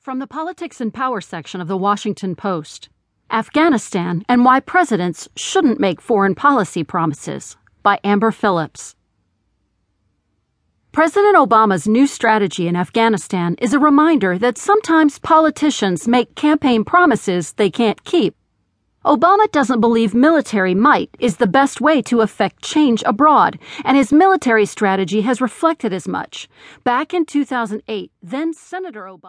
From the Politics and Power section of the Washington Post Afghanistan and Why Presidents Shouldn't Make Foreign Policy Promises by Amber Phillips. President Obama's new strategy in Afghanistan is a reminder that sometimes politicians make campaign promises they can't keep. Obama doesn't believe military might is the best way to effect change abroad, and his military strategy has reflected as much. Back in 2008, then Senator Obama